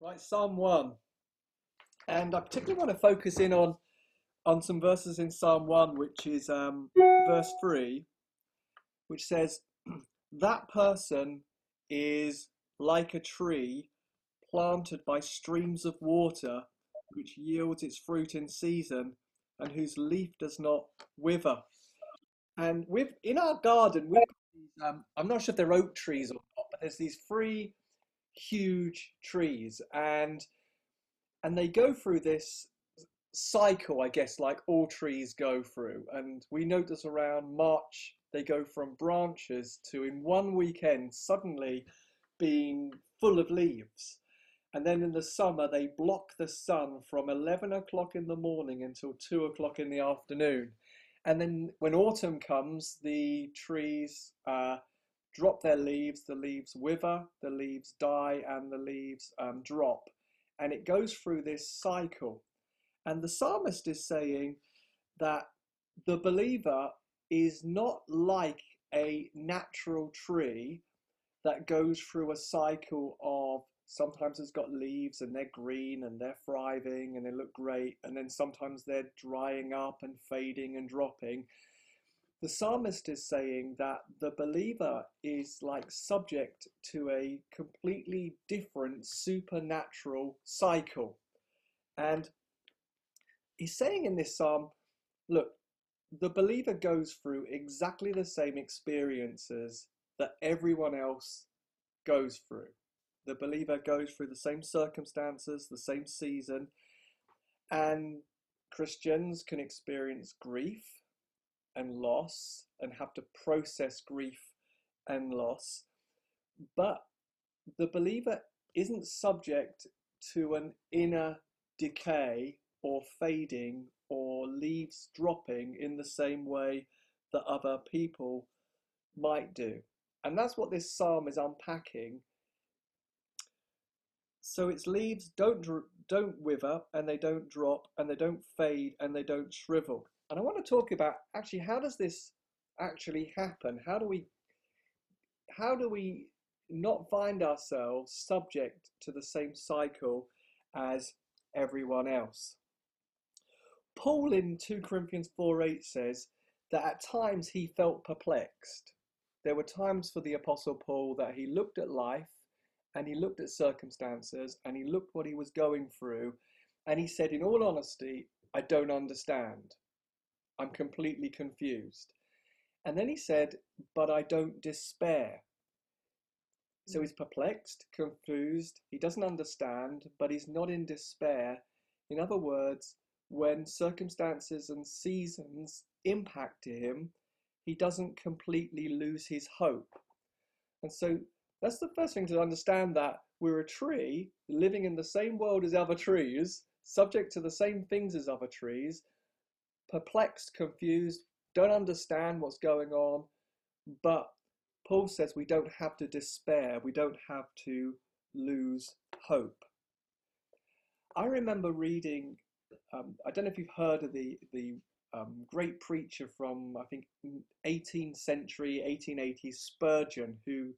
Right, Psalm 1. And I particularly want to focus in on, on some verses in Psalm 1, which is um, verse 3, which says, That person is like a tree planted by streams of water, which yields its fruit in season, and whose leaf does not wither. And with in our garden, these, um, I'm not sure if they're oak trees or not, but there's these three huge trees, and and they go through this cycle, I guess, like all trees go through. And we notice around March they go from branches to in one weekend suddenly being full of leaves. And then in the summer, they block the sun from 11 o'clock in the morning until 2 o'clock in the afternoon. And then when autumn comes, the trees uh, drop their leaves, the leaves wither, the leaves die, and the leaves um, drop. And it goes through this cycle. And the psalmist is saying that the believer is not like a natural tree that goes through a cycle of sometimes it's got leaves and they're green and they're thriving and they look great, and then sometimes they're drying up and fading and dropping. The psalmist is saying that the believer is like subject to a completely different supernatural cycle. And he's saying in this psalm, look, the believer goes through exactly the same experiences that everyone else goes through. The believer goes through the same circumstances, the same season, and Christians can experience grief and loss and have to process grief and loss. But the believer isn't subject to an inner decay or fading or leaves dropping in the same way that other people might do. And that's what this psalm is unpacking. So its leaves don't don't wither and they don't drop and they don't fade and they don't shrivel. And I want to talk about actually how does this actually happen? How do we how do we not find ourselves subject to the same cycle as everyone else? Paul in 2 Corinthians 4 8 says that at times he felt perplexed. There were times for the Apostle Paul that he looked at life and he looked at circumstances and he looked what he was going through and he said, in all honesty, I don't understand. I'm completely confused. And then he said, but I don't despair. So he's perplexed, confused, he doesn't understand, but he's not in despair. In other words, when circumstances and seasons impact him, he doesn't completely lose his hope. And so that's the first thing to understand that we're a tree living in the same world as other trees, subject to the same things as other trees, perplexed, confused, don't understand what's going on. But Paul says we don't have to despair, we don't have to lose hope. I remember reading um, I don't know if you've heard of the the um, great preacher from I think 18th century, 1880s Spurgeon, who, who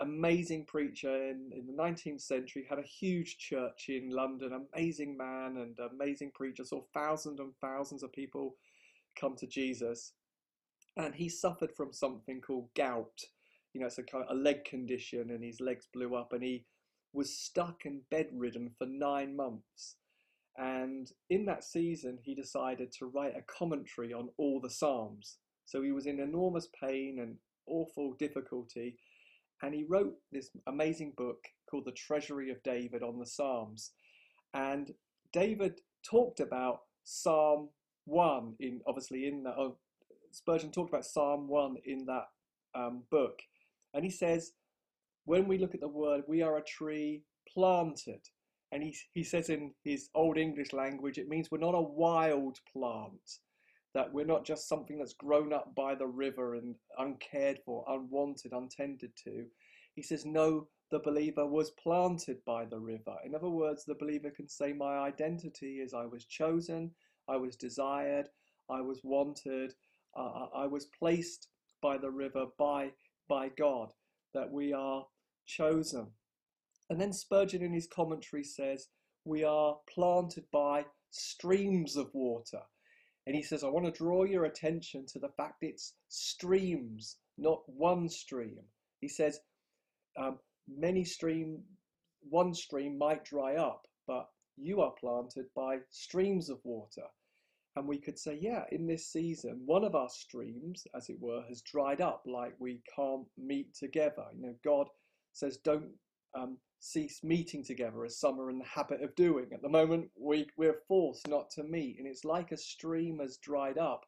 amazing preacher in, in the 19th century, had a huge church in London, amazing man and amazing preacher, saw thousands and thousands of people come to Jesus, and he suffered from something called gout. You know, it's a kind of a leg condition, and his legs blew up, and he was stuck and bedridden for nine months and in that season, he decided to write a commentary on all the Psalms. So he was in enormous pain and awful difficulty. And he wrote this amazing book called The Treasury of David on the Psalms. And David talked about Psalm 1 in obviously in that, oh, Spurgeon talked about Psalm 1 in that um, book. And he says, when we look at the word, we are a tree planted and he, he says in his old English language, it means we're not a wild plant, that we're not just something that's grown up by the river and uncared for, unwanted, untended to. He says, no, the believer was planted by the river. In other words, the believer can say, My identity is I was chosen, I was desired, I was wanted, uh, I was placed by the river by, by God, that we are chosen. And then Spurgeon in his commentary says, We are planted by streams of water. And he says, I want to draw your attention to the fact it's streams, not one stream. He says, um, many stream, one stream might dry up, but you are planted by streams of water. And we could say, yeah, in this season, one of our streams, as it were, has dried up, like we can't meet together. You know, God says, don't um, cease meeting together as some are in the habit of doing. At the moment, we, we're forced not to meet, and it's like a stream has dried up.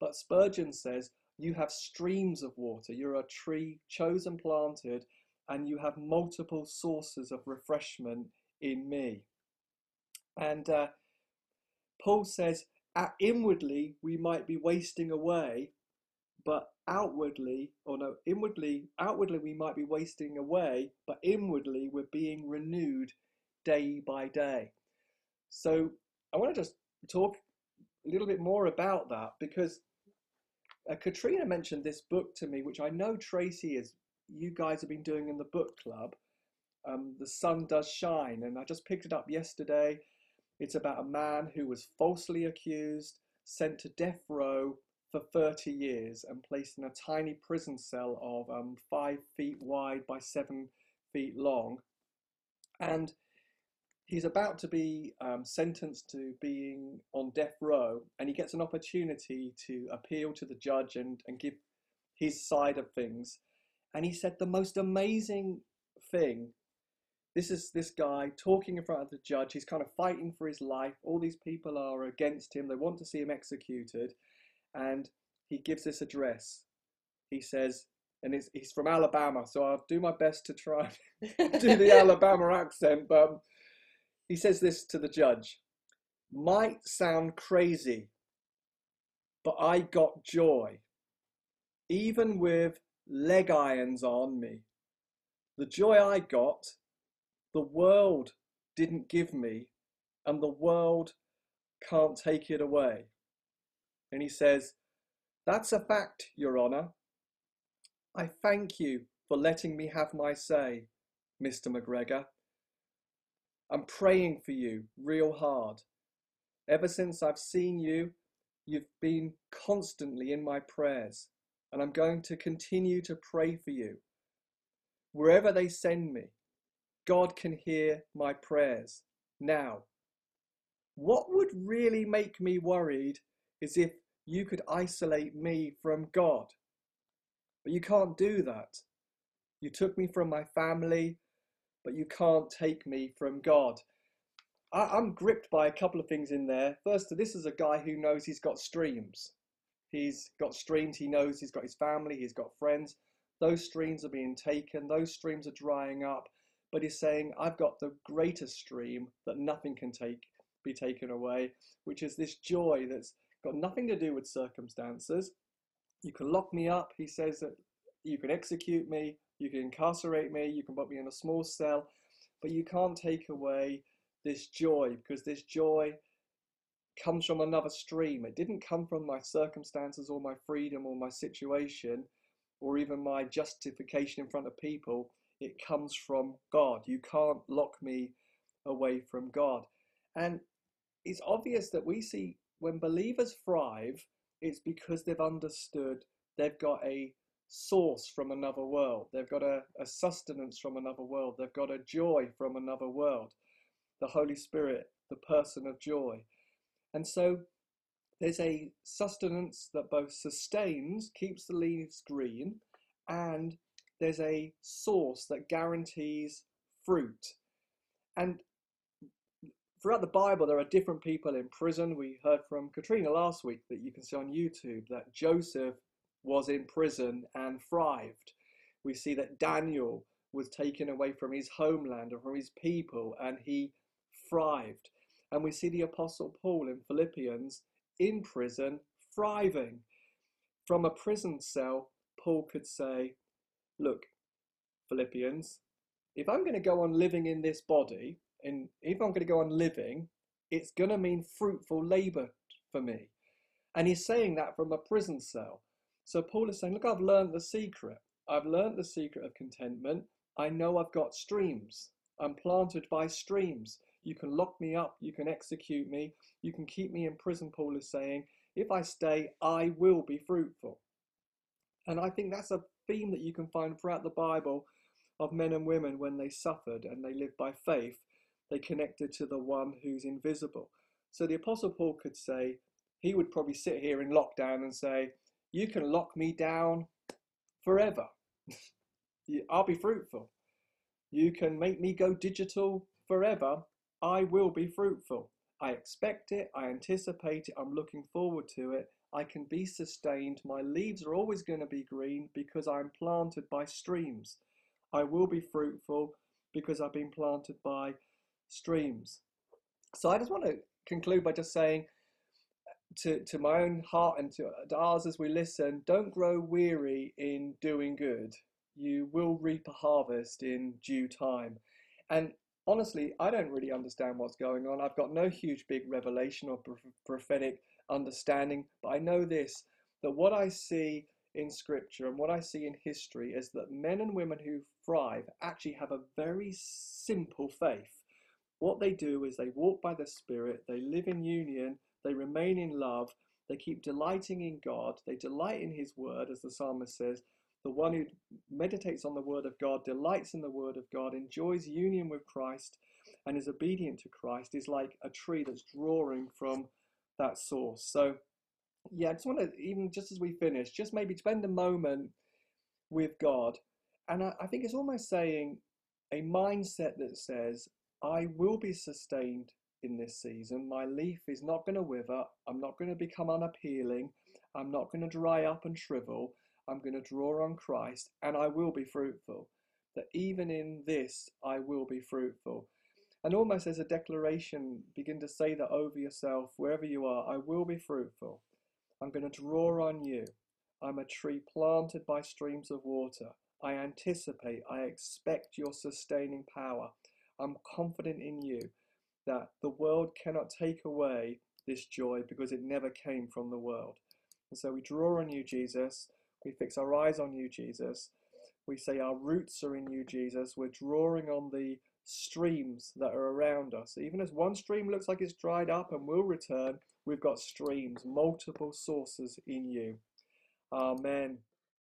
But Spurgeon says, you have streams of water. You're a tree chosen, planted, and you have multiple sources of refreshment in me. And uh, Paul says, inwardly we might be wasting away, but outwardly, or no, inwardly, outwardly we might be wasting away, but inwardly we're being renewed day by day. So I want to just talk a little bit more about that because uh, Katrina mentioned this book to me, which I know Tracy is. You guys have been doing in the book club. Um, the sun does shine, and I just picked it up yesterday. It's about a man who was falsely accused, sent to death row for 30 years, and placed in a tiny prison cell of um, five feet wide by seven feet long. And he's about to be um, sentenced to being on death row, and he gets an opportunity to appeal to the judge and, and give his side of things. And he said the most amazing thing this is this guy talking in front of the judge. He's kind of fighting for his life. All these people are against him. They want to see him executed. And he gives this address. He says, and he's from Alabama, so I'll do my best to try do the Alabama accent. But um, he says this to the judge Might sound crazy, but I got joy, even with leg irons on me. The joy I got the world didn't give me, and the world can't take it away. And he says, That's a fact, Your Honour. I thank you for letting me have my say, Mr. McGregor. I'm praying for you real hard. Ever since I've seen you, you've been constantly in my prayers, and I'm going to continue to pray for you. Wherever they send me, God can hear my prayers now. What would really make me worried is if you could isolate me from God. But you can't do that. You took me from my family, but you can't take me from God. I, am gripped by a couple of things in there. First, this is a guy who knows he's got streams. He's got streams, he knows he's got his family, he's got friends. Those streams are being taken, those streams are drying up but he's saying, I've got the greatest stream that nothing can take be taken away, which is this joy that's got nothing to do with circumstances. You can lock me up, he says that you can execute me, you can incarcerate me, you can put me in a small cell, but you can't take away this joy because this joy comes from another stream. It didn't come from my circumstances or my freedom or my situation or even my justification in front of people it comes from God. You can't lock me away from God. And it's obvious that we see when believers thrive, it's because they've understood they've got a source from another world. They've got a, a sustenance from another world. They've got a joy from another world. The Holy Spirit, the person of joy. And so there's a sustenance that both sustains, keeps the leaves green, and there's a source that guarantees fruit. And throughout the Bible, there are different people in prison. We heard from Katrina last week that you can see on YouTube that Joseph was in prison and thrived. We see that Daniel was taken away from his homeland and from his people and he thrived. And we see the Apostle Paul in Philippians in prison, thriving. From a prison cell, Paul could say, look, Philippians, if I'm going to go on living in this body, and if I'm going to go on living, it's going to mean fruitful labor for me. And he's saying that from a prison cell. So Paul is saying, look, I've learned the secret. I've learned the secret of contentment. I know I've got streams. I'm planted by streams. You can lock me up, you can execute me, you can keep me in prison, Paul is saying. If I stay, I will be fruitful. And I think that's a theme that you can find throughout the Bible of men and women when they suffered and they lived by faith. They connected to the one who's invisible. So the Apostle Paul could say, he would probably sit here in lockdown and say, You can lock me down forever. I'll be fruitful. You can make me go digital forever. I will be fruitful. I expect it. I anticipate it. I'm looking forward to it. I can be sustained. My leaves are always going to be green because I'm planted by streams. I will be fruitful because I've been planted by streams. So I just want to conclude by just saying to, to my own heart and to, to ours as we listen, don't grow weary in doing good. You will reap a harvest in due time. And honestly, I don't really understand what's going on. I've got no huge big revelation or prophetic understanding, but I know this that what I see in scripture and what I see in history is that men and women who thrive actually have a very simple faith. What they do is they walk by the Spirit, they live in union, they remain in love, they keep delighting in God, they delight in His word, as the psalmist says. The one who meditates on the word of God, delights in the word of God, enjoys union with Christ, and is obedient to Christ, is like a tree that's drawing from that source. So, yeah, I just want to, even just as we finish, just maybe spend a moment with God. And I, I think it's almost saying a mindset that says, I will be sustained in this season. My leaf is not going to wither. I'm not going to become unappealing. I'm not going to dry up and shrivel. I'm going to draw on Christ and I will be fruitful. That even in this, I will be fruitful and almost as a declaration, begin to say that over yourself, wherever you are, I will be fruitful. I'm going to draw on you. I'm a tree planted by streams of water. I anticipate, I expect your sustaining power. I'm confident in you that the world cannot take away this joy because it never came from the world. And so we draw on you, Jesus. We fix our eyes on you, Jesus. We say our roots are in you, Jesus. We're drawing on the streams that are around us. Even as one stream looks like it's dried up and will return, we've got streams, multiple sources in you. Amen.